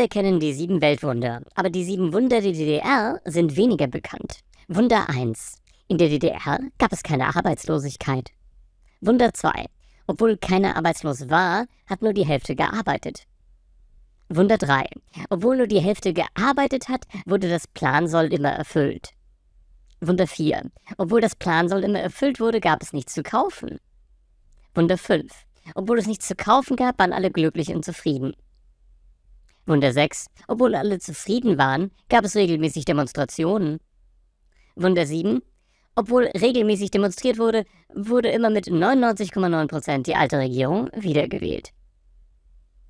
alle kennen die sieben Weltwunder, aber die sieben Wunder der DDR sind weniger bekannt. Wunder 1. In der DDR gab es keine Arbeitslosigkeit. Wunder 2. Obwohl keiner arbeitslos war, hat nur die Hälfte gearbeitet. Wunder 3. Obwohl nur die Hälfte gearbeitet hat, wurde das Plansoll immer erfüllt. Wunder 4. Obwohl das Plansoll immer erfüllt wurde, gab es nichts zu kaufen. Wunder 5. Obwohl es nichts zu kaufen gab, waren alle glücklich und zufrieden. Wunder 6. Obwohl alle zufrieden waren, gab es regelmäßig Demonstrationen. Wunder 7. Obwohl regelmäßig demonstriert wurde, wurde immer mit 99,9% die alte Regierung wiedergewählt.